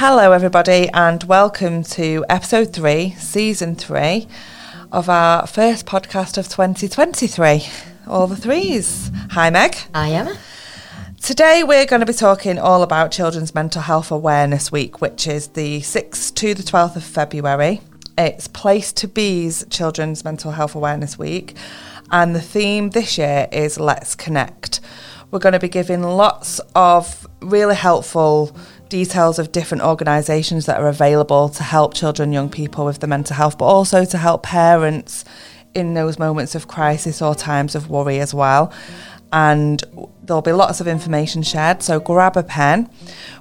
Hello, everybody, and welcome to episode three, season three of our first podcast of 2023. All the threes. Hi, Meg. Hi, Emma. Today, we're going to be talking all about Children's Mental Health Awareness Week, which is the 6th to the 12th of February. It's Place to Be's Children's Mental Health Awareness Week, and the theme this year is Let's Connect. We're going to be giving lots of really helpful details of different organisations that are available to help children young people with the mental health, but also to help parents in those moments of crisis or times of worry as well. And there'll be lots of information shared, so grab a pen.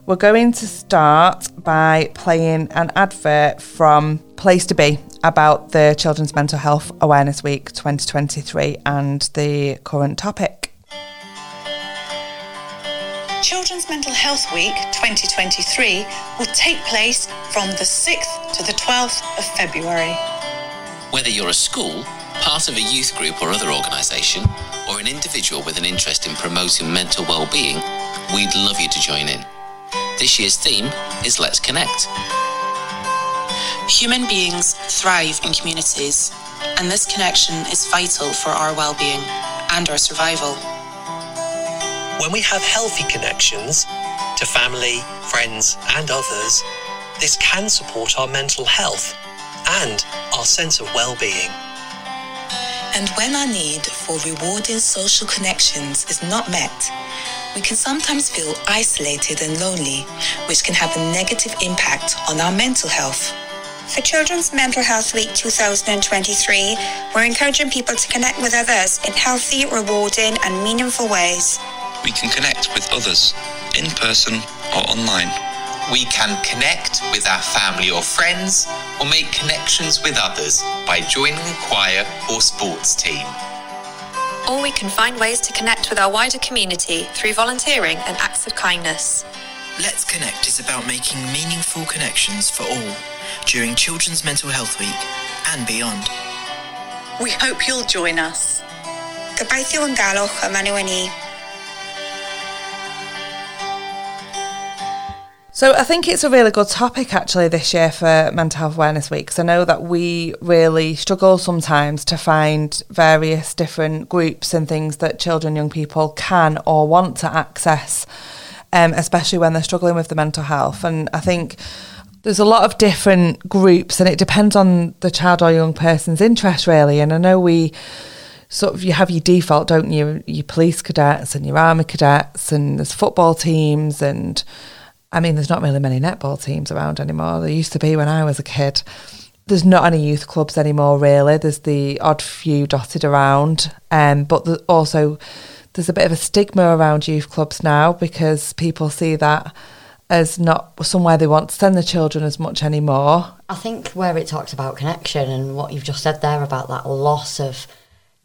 We're going to start by playing an advert from Place to Be about the Children's Mental Health Awareness Week 2023 and the current topic. Children's Mental Health Week 2023 will take place from the 6th to the 12th of February. Whether you're a school, part of a youth group or other organisation, or an individual with an interest in promoting mental well-being, we'd love you to join in. This year's theme is Let's Connect. Human beings thrive in communities, and this connection is vital for our well-being and our survival. When we have healthy connections to family, friends, and others, this can support our mental health and our sense of well being. And when our need for rewarding social connections is not met, we can sometimes feel isolated and lonely, which can have a negative impact on our mental health. For Children's Mental Health Week 2023, we're encouraging people to connect with others in healthy, rewarding, and meaningful ways we can connect with others in person or online. We can connect with our family or friends or make connections with others by joining a choir or sports team. Or we can find ways to connect with our wider community through volunteering and acts of kindness. Let's Connect is about making meaningful connections for all during Children's Mental Health Week and beyond. We hope you'll join us. Gobeithio yn galwch yma ni. So I think it's a really good topic actually this year for Mental Health Awareness Week because I know that we really struggle sometimes to find various different groups and things that children, young people can or want to access, um, especially when they're struggling with the mental health. And I think there's a lot of different groups and it depends on the child or young person's interest really. And I know we sort of you have your default, don't you? Your police cadets and your army cadets and there's football teams and I mean, there's not really many netball teams around anymore. There used to be when I was a kid. There's not any youth clubs anymore, really. There's the odd few dotted around, um, but the, also there's a bit of a stigma around youth clubs now because people see that as not somewhere they want to send the children as much anymore. I think where it talks about connection and what you've just said there about that loss of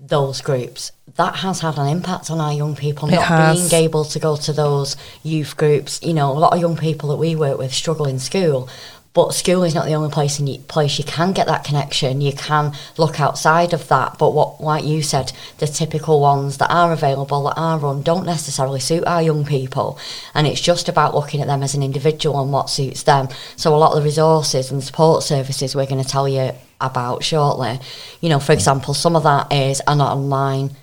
those groups, that has had an impact on our young people it not has. being able to go to those youth groups. You know, a lot of young people that we work with struggle in school, but school is not the only place in you, place you can get that connection. You can look outside of that, but what, like you said, the typical ones that are available that are run don't necessarily suit our young people, and it's just about looking at them as an individual and what suits them. So a lot of the resources and support services we're going to tell you about shortly. You know, for mm. example, some of that is an online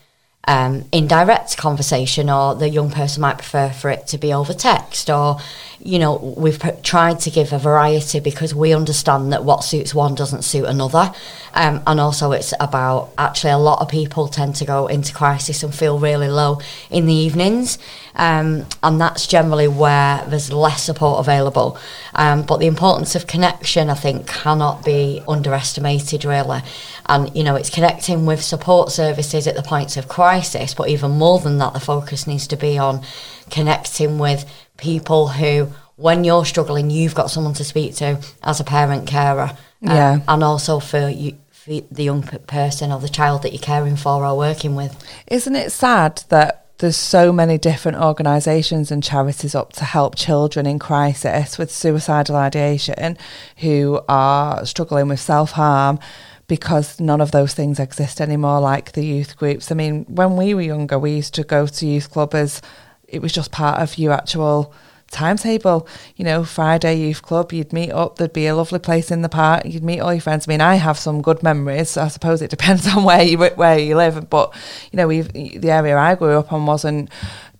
um, indirect conversation, or the young person might prefer for it to be over text, or you know, we've pr- tried to give a variety because we understand that what suits one doesn't suit another. Um, and also, it's about actually a lot of people tend to go into crisis and feel really low in the evenings. Um, and that's generally where there's less support available. Um, but the importance of connection, I think, cannot be underestimated, really. And, you know, it's connecting with support services at the points of crisis, but even more than that, the focus needs to be on connecting with people who, when you're struggling, you've got someone to speak to as a parent carer. Um, yeah. And also for you, for the young person or the child that you're caring for or working with. Isn't it sad that there's so many different organisations and charities up to help children in crisis with suicidal ideation who are struggling with self harm because none of those things exist anymore, like the youth groups. I mean, when we were younger, we used to go to youth club as it was just part of your actual timetable. You know, Friday youth club, you'd meet up, there'd be a lovely place in the park, you'd meet all your friends. I mean, I have some good memories. I suppose it depends on where you where you live, but you know, we've, the area I grew up on wasn't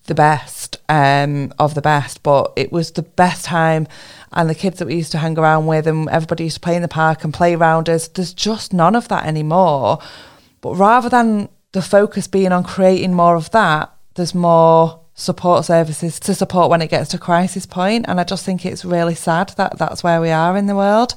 the best um, of the best, but it was the best time. And the kids that we used to hang around with, and everybody used to play in the park and play around us. There's just none of that anymore. But rather than the focus being on creating more of that, there's more support services to support when it gets to crisis point. And I just think it's really sad that that's where we are in the world.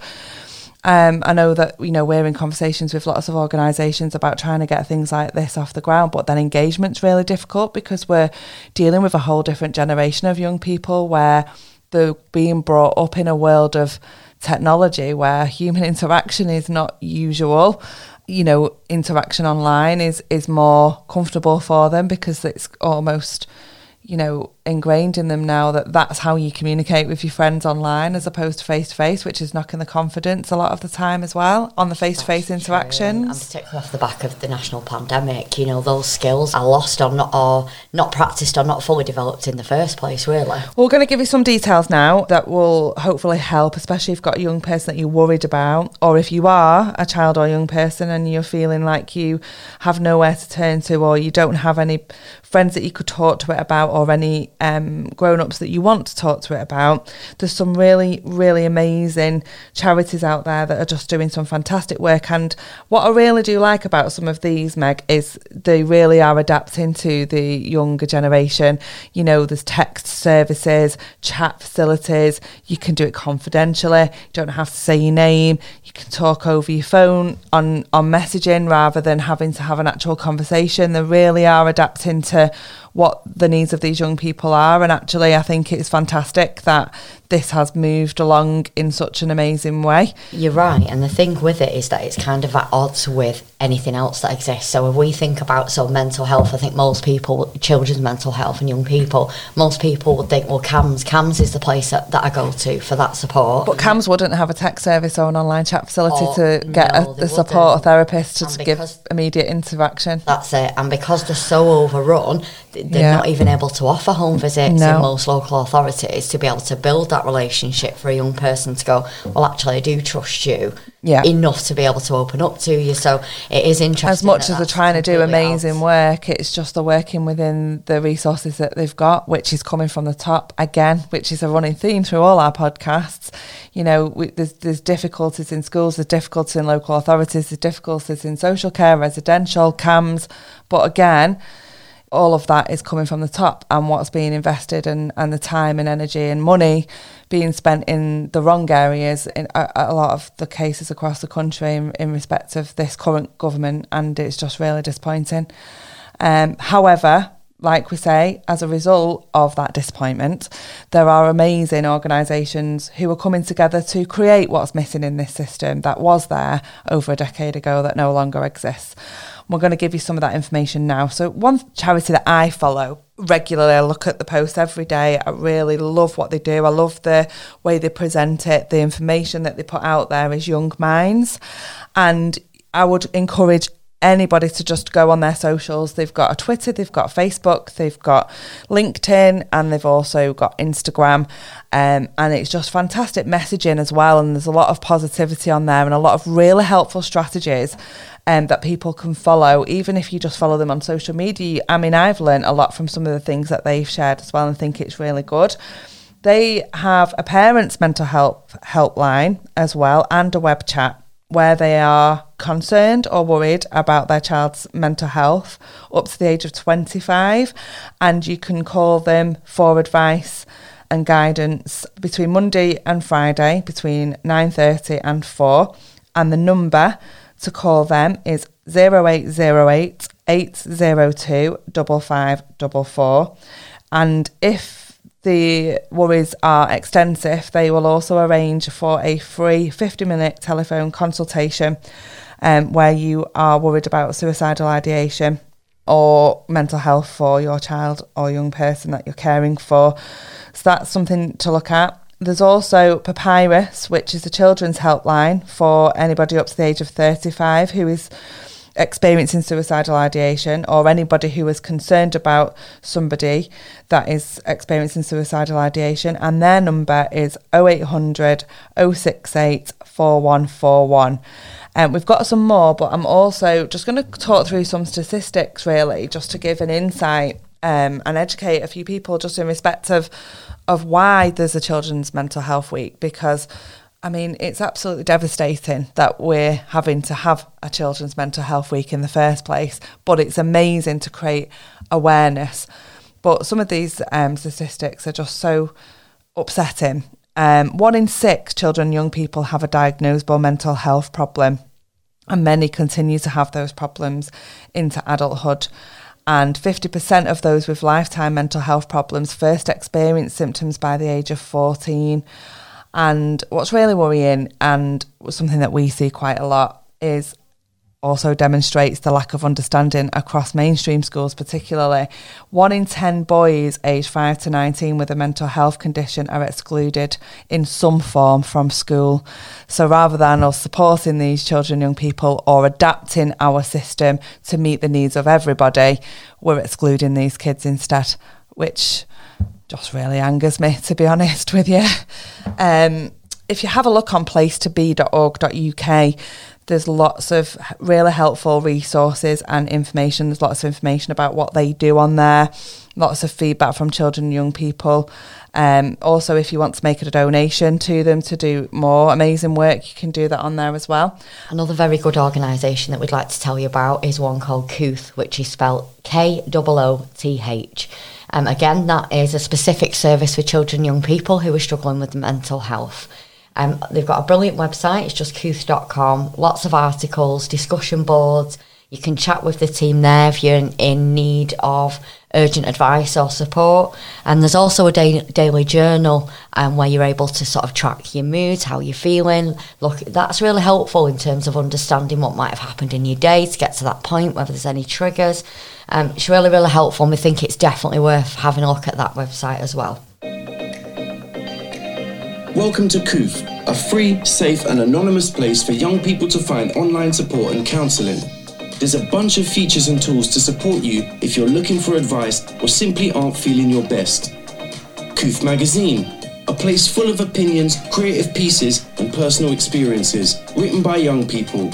Um, I know that you know we're in conversations with lots of organisations about trying to get things like this off the ground, but then engagement's really difficult because we're dealing with a whole different generation of young people where they're being brought up in a world of technology where human interaction is not usual. You know interaction online is is more comfortable for them because it's almost you know, ingrained in them now that that's how you communicate with your friends online as opposed to face to face, which is knocking the confidence a lot of the time as well on the face to face interactions. And particularly off the back of the national pandemic, you know, those skills are lost or not, or not practiced or not fully developed in the first place, really. We're going to give you some details now that will hopefully help, especially if you've got a young person that you're worried about, or if you are a child or young person and you're feeling like you have nowhere to turn to or you don't have any friends that you could talk to it about or any um, grown ups that you want to talk to it about. There's some really, really amazing charities out there that are just doing some fantastic work. And what I really do like about some of these, Meg, is they really are adapting to the younger generation. You know, there's text services, chat facilities, you can do it confidentially, you don't have to say your name, you can talk over your phone on, on messaging rather than having to have an actual conversation. They really are adapting to what the needs of these young people are. And actually, I think it's fantastic that this has moved along in such an amazing way. You're right. And the thing with it is that it's kind of at odds with anything else that exists. So if we think about so mental health, I think most people, children's mental health and young people, most people would think, well, CAMHS, CAMHS is the place that, that I go to for that support. But CAMHS wouldn't have a text service or an online chat facility oh, to get no, a, the support a therapist to, to give immediate interaction. That's it. And because they're so overrun, they're yeah. not even able to offer home visits no. in most local authorities to be able to build that relationship for a young person to go, well, actually, I do trust you yeah. enough to be able to open up to you. So it is interesting. As much as they're trying to do amazing work, it's just the working within the resources that they've got, which is coming from the top again, which is a running theme through all our podcasts. You know, we, there's, there's difficulties in schools, there's difficulties in local authorities, there's difficulties in social care, residential, CAMHS. But again, all of that is coming from the top and what's being invested and, and the time and energy and money being spent in the wrong areas in a, a lot of the cases across the country in, in, respect of this current government and it's just really disappointing. Um, however, like we say, as a result of that disappointment, there are amazing organisations who are coming together to create what's missing in this system that was there over a decade ago that no longer exists. We're going to give you some of that information now. So, one charity that I follow regularly, I look at the posts every day. I really love what they do. I love the way they present it, the information that they put out there is Young Minds. And I would encourage anybody to just go on their socials. They've got a Twitter, they've got Facebook, they've got LinkedIn, and they've also got Instagram. Um, and it's just fantastic messaging as well. And there's a lot of positivity on there and a lot of really helpful strategies um, that people can follow, even if you just follow them on social media. I mean, I've learned a lot from some of the things that they've shared as well and think it's really good. They have a parents' mental health helpline as well and a web chat where they are concerned or worried about their child's mental health up to the age of 25 and you can call them for advice and guidance between Monday and Friday between 9:30 and 4 and the number to call them is 0808 802 5544. And if the worries are extensive, they will also arrange for a free 50 minute telephone consultation um, where you are worried about suicidal ideation or mental health for your child or young person that you're caring for. So that's something to look at. There's also Papyrus, which is a children's helpline for anybody up to the age of 35 who is experiencing suicidal ideation or anybody who is concerned about somebody that is experiencing suicidal ideation. And their number is 0800 068 4141. Um, we've got some more, but I'm also just going to talk through some statistics really, just to give an insight um, and educate a few people just in respect of of why there's a Children's Mental Health Week because I mean, it's absolutely devastating that we're having to have a Children's Mental Health Week in the first place, but it's amazing to create awareness. But some of these um, statistics are just so upsetting. Um, one in six children and young people have a diagnosable mental health problem, and many continue to have those problems into adulthood. And 50% of those with lifetime mental health problems first experience symptoms by the age of 14. And what's really worrying and something that we see quite a lot is also demonstrates the lack of understanding across mainstream schools, particularly. One in 10 boys aged 5 to 19 with a mental health condition are excluded in some form from school. So rather than us supporting these children, young people, or adapting our system to meet the needs of everybody, we're excluding these kids instead, which just really angers me, to be honest with you. Um, if you have a look on placetobe.org.uk, there's lots of really helpful resources and information. There's lots of information about what they do on there, lots of feedback from children and young people. Um, also, if you want to make a donation to them to do more amazing work, you can do that on there as well. Another very good organisation that we'd like to tell you about is one called Kooth, which is spelled K O O T H. Um, again, that is a specific service for children and young people who are struggling with mental health. Um, they've got a brilliant website, it's just kooth.com, lots of articles, discussion boards. You can chat with the team there if you're in, in need of urgent advice or support. And there's also a da- daily journal um, where you're able to sort of track your moods, how you're feeling. Look, that's really helpful in terms of understanding what might have happened in your day to get to that point, whether there's any triggers. Um, it's really, really helpful, and we think it's definitely worth having a look at that website as well. Welcome to Kooth, a free, safe, and anonymous place for young people to find online support and counselling. There's a bunch of features and tools to support you if you're looking for advice or simply aren't feeling your best. Kooth Magazine, a place full of opinions, creative pieces, and personal experiences written by young people.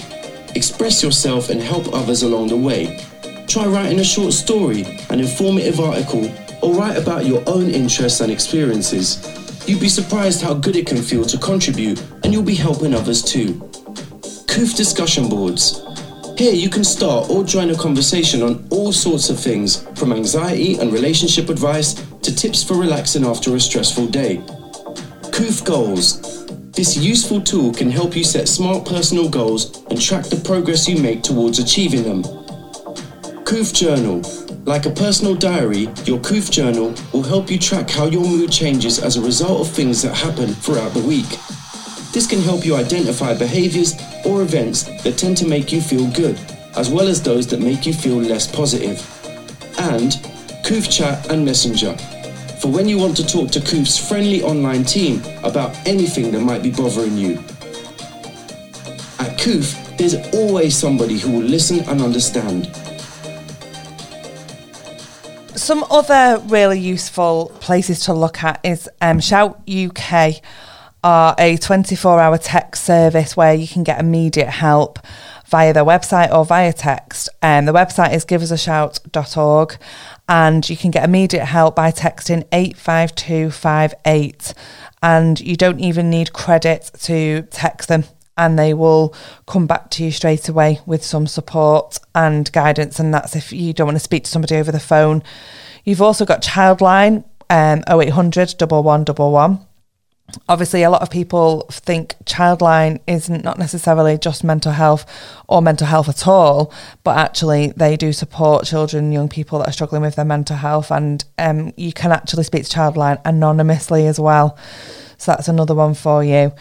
Express yourself and help others along the way. Try writing a short story, an informative article, or write about your own interests and experiences. You'd be surprised how good it can feel to contribute, and you'll be helping others too. Kooth discussion boards. Here you can start or join a conversation on all sorts of things, from anxiety and relationship advice to tips for relaxing after a stressful day. Kooth Goals. This useful tool can help you set smart personal goals and track the progress you make towards achieving them. Kooth Journal. Like a personal diary, your Kooth Journal will help you track how your mood changes as a result of things that happen throughout the week. This can help you identify behaviors or events that tend to make you feel good, as well as those that make you feel less positive. And Kooth Chat and Messenger, for when you want to talk to Kooth's friendly online team about anything that might be bothering you. At Kooth, there's always somebody who will listen and understand. Some other really useful places to look at is um, Shout UK are a 24 hour text service where you can get immediate help via their website or via text. Um, the website is giveusashout.org and you can get immediate help by texting 85258 and you don't even need credit to text them and they will come back to you straight away with some support and guidance and that's if you don't want to speak to somebody over the phone. You've also got Childline um 0800 1111 obviously a lot of people think childline isn't not necessarily just mental health or mental health at all but actually they do support children young people that are struggling with their mental health and um, you can actually speak to childline anonymously as well. So that's another one for you.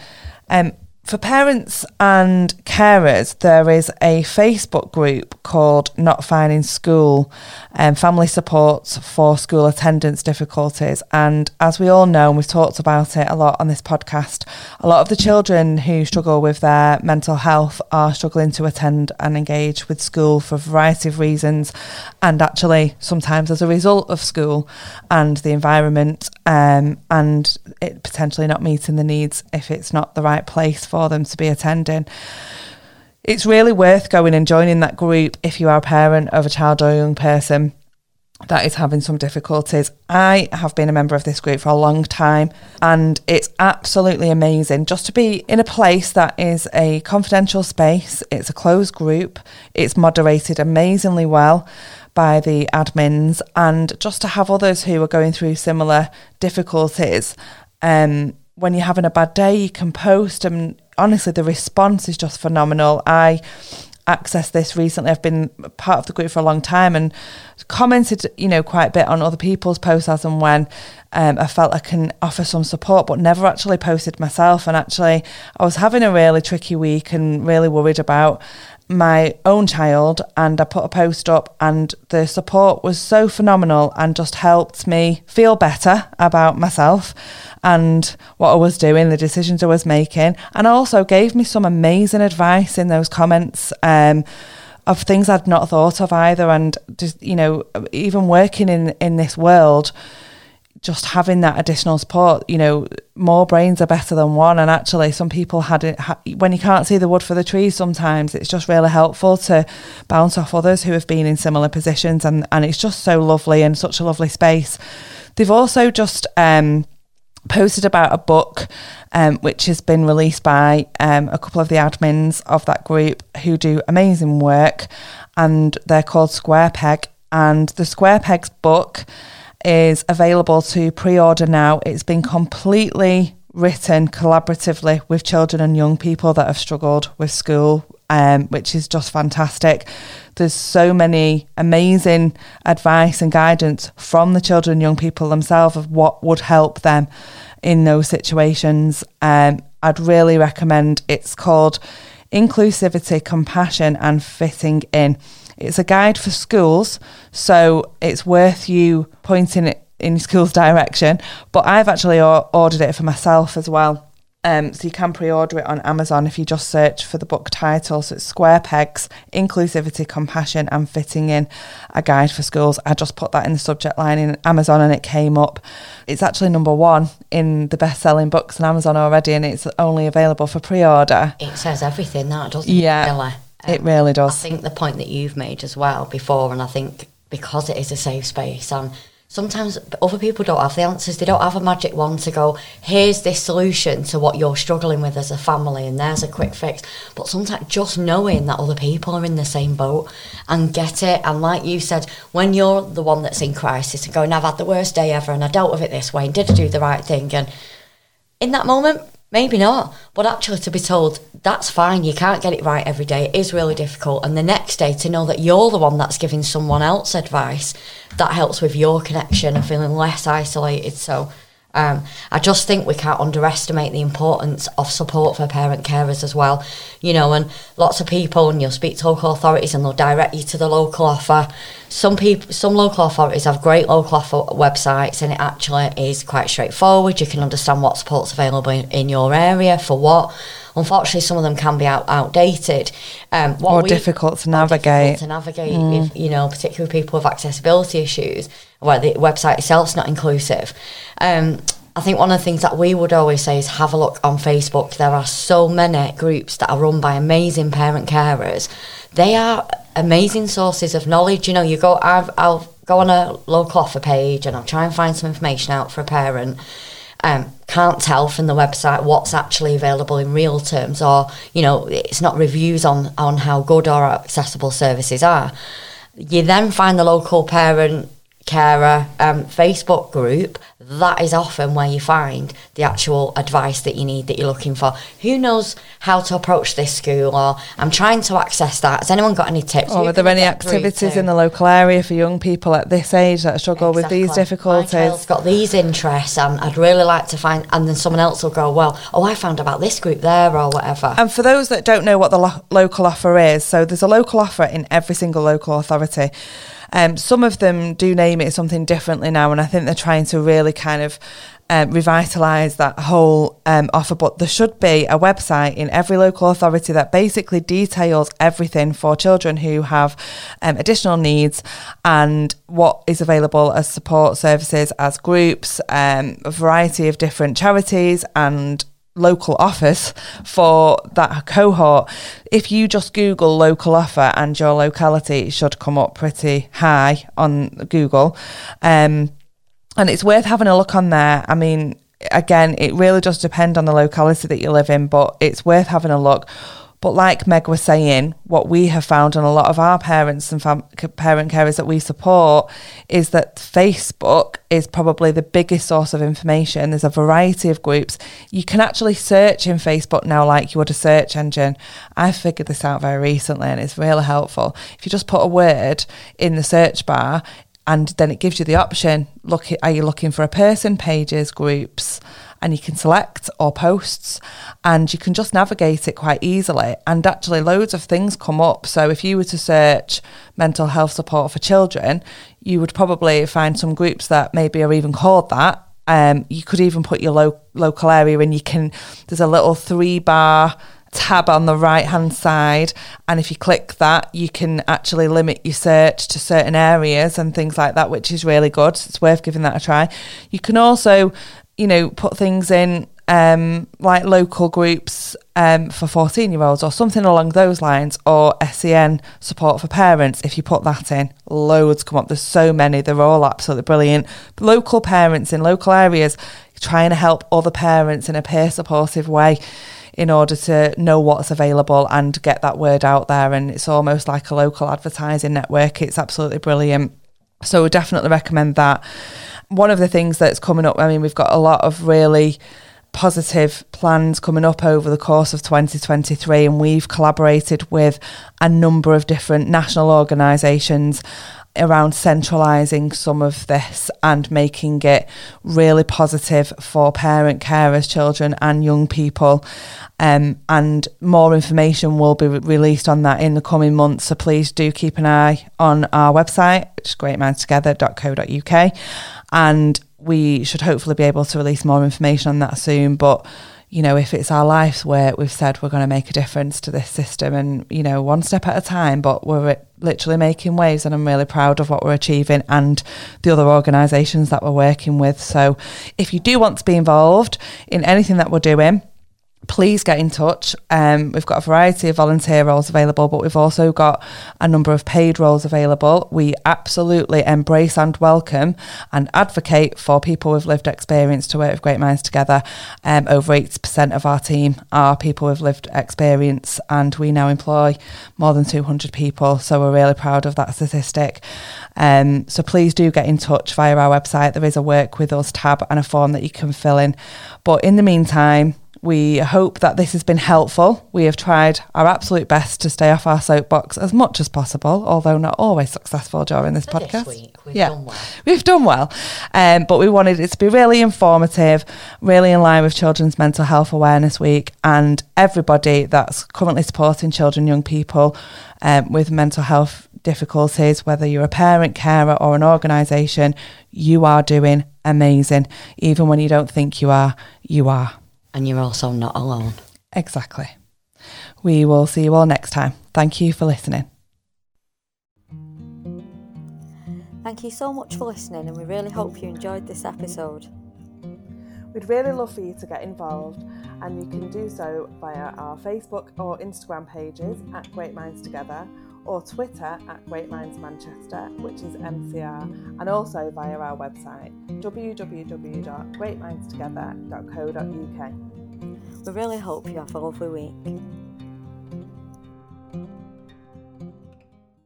Um, For parents and carers, there is a Facebook group called Not Fine in School, um, Family Supports for School Attendance Difficulties. And as we all know, and we've talked about it a lot on this podcast, a lot of the children who struggle with their mental health are struggling to attend and engage with school for a variety of reasons, and actually sometimes as a result of school and the environment, um, and it potentially not meeting the needs if it's not the right place for for them to be attending. It's really worth going and joining that group if you are a parent of a child or a young person that is having some difficulties. I have been a member of this group for a long time and it's absolutely amazing just to be in a place that is a confidential space. It's a closed group. It's moderated amazingly well by the admins and just to have others who are going through similar difficulties um when you're having a bad day you can post and honestly, the response is just phenomenal. I accessed this recently. I've been part of the group for a long time and commented, you know, quite a bit on other people's posts as and when um, I felt I can offer some support, but never actually posted myself. And actually, I was having a really tricky week and really worried about my own child and I put a post up and the support was so phenomenal and just helped me feel better about myself and what I was doing, the decisions I was making, and also gave me some amazing advice in those comments. Um, of things I'd not thought of either, and just you know, even working in in this world, just having that additional support, you know, more brains are better than one. And actually, some people had it ha- when you can't see the wood for the trees. Sometimes it's just really helpful to bounce off others who have been in similar positions, and and it's just so lovely and such a lovely space. They've also just um, posted about a book um, which has been released by um, a couple of the admins of that group who do amazing work, and they're called Square Peg. And the Square Pegs book is available to pre-order now. It's been completely written collaboratively with children and young people that have struggled with school, um, which is just fantastic. There's so many amazing advice and guidance from the children and young people themselves of what would help them in those situations. Um, I'd really recommend it's called Inclusivity, Compassion and Fitting In. It's a guide for schools, so it's worth you pointing it in school's direction. But I've actually ordered it for myself as well. Um, so you can pre-order it on Amazon if you just search for the book title. So it's Square Pegs, Inclusivity, Compassion and Fitting In, a guide for schools. I just put that in the subject line in Amazon and it came up. It's actually number one in the best-selling books on Amazon already and it's only available for pre-order. It says everything, that doesn't yeah, it? Really? Um, it really does. I think the point that you've made as well before, and I think because it is a safe space and sometimes other people don't have the answers. They don't have a magic wand to go, here's this solution to what you're struggling with as a family, and there's a quick fix. But sometimes just knowing that other people are in the same boat and get it, and like you said, when you're the one that's in crisis and going, I've had the worst day ever, and I dealt with it this way, and did I do the right thing? And in that moment, Maybe not. But actually, to be told, that's fine, you can't get it right every day, it is really difficult. And the next day, to know that you're the one that's giving someone else advice, that helps with your connection and feeling less isolated. So, um, I just think we can't underestimate the importance of support for parent carers as well. You know, and lots of people, and you'll speak to local authorities and they'll direct you to the local offer some people, some local authorities have great local offer websites, and it actually is quite straightforward. You can understand what support's available in, in your area for what. Unfortunately, some of them can be out, outdated. Um, or we, difficult to navigate. Difficult to navigate, mm. if, you know, particularly people with accessibility issues, where the website itself's not inclusive. Um, I think one of the things that we would always say is have a look on Facebook. There are so many groups that are run by amazing parent carers. They are amazing sources of knowledge. You know, you go, I've, I'll go on a local offer page and I'll try and find some information out for a parent. Um, can't tell from the website what's actually available in real terms, or you know, it's not reviews on on how good or accessible services are. You then find the local parent carer um, Facebook group that is often where you find the actual advice that you need that you're looking for. Who knows how to approach this school or I'm trying to access that. Has anyone got any tips? Oh, or Who are there any activities in the local area for young people at this age that struggle with these My child's difficulties? got these interests and I'd really like to find and then someone else will go, Well, oh I found about this group there or whatever. And for those that don't know what the lo- local offer is, so there's a local offer in every single local authority. Um, some of them do name it something differently now, and I think they're trying to really kind of um, revitalise that whole um, offer. But there should be a website in every local authority that basically details everything for children who have um, additional needs and what is available as support services, as groups, um, a variety of different charities and local office for that cohort. If you just Google local offer and your locality, it should come up pretty high on Google. Um, and it's worth having a look on there. I mean, again, it really does depend on the locality that you live in, but it's worth having a look. But like Meg was saying, what we have found on a lot of our parents and fam- parent carers that we support is that Facebook is probably the biggest source of information. There's a variety of groups. You can actually search in Facebook now like you would a search engine. I figured this out very recently and it's really helpful. If you just put a word in the search bar, and then it gives you the option look are you looking for a person pages groups and you can select or posts and you can just navigate it quite easily. And actually loads of things come up. So if you were to search mental health support for children you would probably find some groups that maybe are even called that. Um, you could even put your lo- local area and you can there's a little three bar tab on the right hand side and if you click that you can actually limit your search to certain areas and things like that which is really good. So it's worth giving that a try. You can also you know put things in um, like local groups um, for 14 year olds or something along those lines or SEN support for parents if you put that in. Loads come up. There's so many. They're all absolutely brilliant. Local parents in local areas trying to help other parents in a peer supportive way in order to know what's available and get that word out there. And it's almost like a local advertising network. It's absolutely brilliant. So, we definitely recommend that. One of the things that's coming up, I mean, we've got a lot of really positive plans coming up over the course of 2023 and we've collaborated with a number of different national organisations around centralising some of this and making it really positive for parent carers, children, and young people. Um, and more information will be re- released on that in the coming months. So please do keep an eye on our website, which is greatmindstogether.co.uk. And we should hopefully be able to release more information on that soon. But you know, if it's our life's work, we've said we're going to make a difference to this system and, you know, one step at a time, but we're literally making waves and I'm really proud of what we're achieving and the other organisations that we're working with. So if you do want to be involved in anything that we're doing, please get in touch. Um, we've got a variety of volunteer roles available, but we've also got a number of paid roles available. We absolutely embrace and welcome and advocate for people with lived experience to work with Great Minds together. Um, over 80% of our team are people with lived experience, and we now employ more than 200 people. So we're really proud of that statistic. Um, so please do get in touch via our website. There is a work with us tab and a form that you can fill in. But in the meantime, we hope that this has been helpful. We have tried our absolute best to stay off our soapbox as much as possible, although not always successful during this podcast. this week, we've yeah, done well. we've done well. Um, but we wanted it to be really informative, really in line with Children's Mental Health Awareness Week, and everybody that's currently supporting children, young people um, with mental health difficulties, whether you're a parent, carer, or an organisation, you are doing amazing. Even when you don't think you are, you are. And you're also not alone. Exactly. We will see you all next time. Thank you for listening. Thank you so much for listening, and we really hope you enjoyed this episode. We'd really love for you to get involved, and you can do so via our Facebook or Instagram pages at Great Minds Together or Twitter at Great Minds Manchester, which is MCR, and also via our website www.greatmindstogether.co.uk. We really hope you have a lovely week.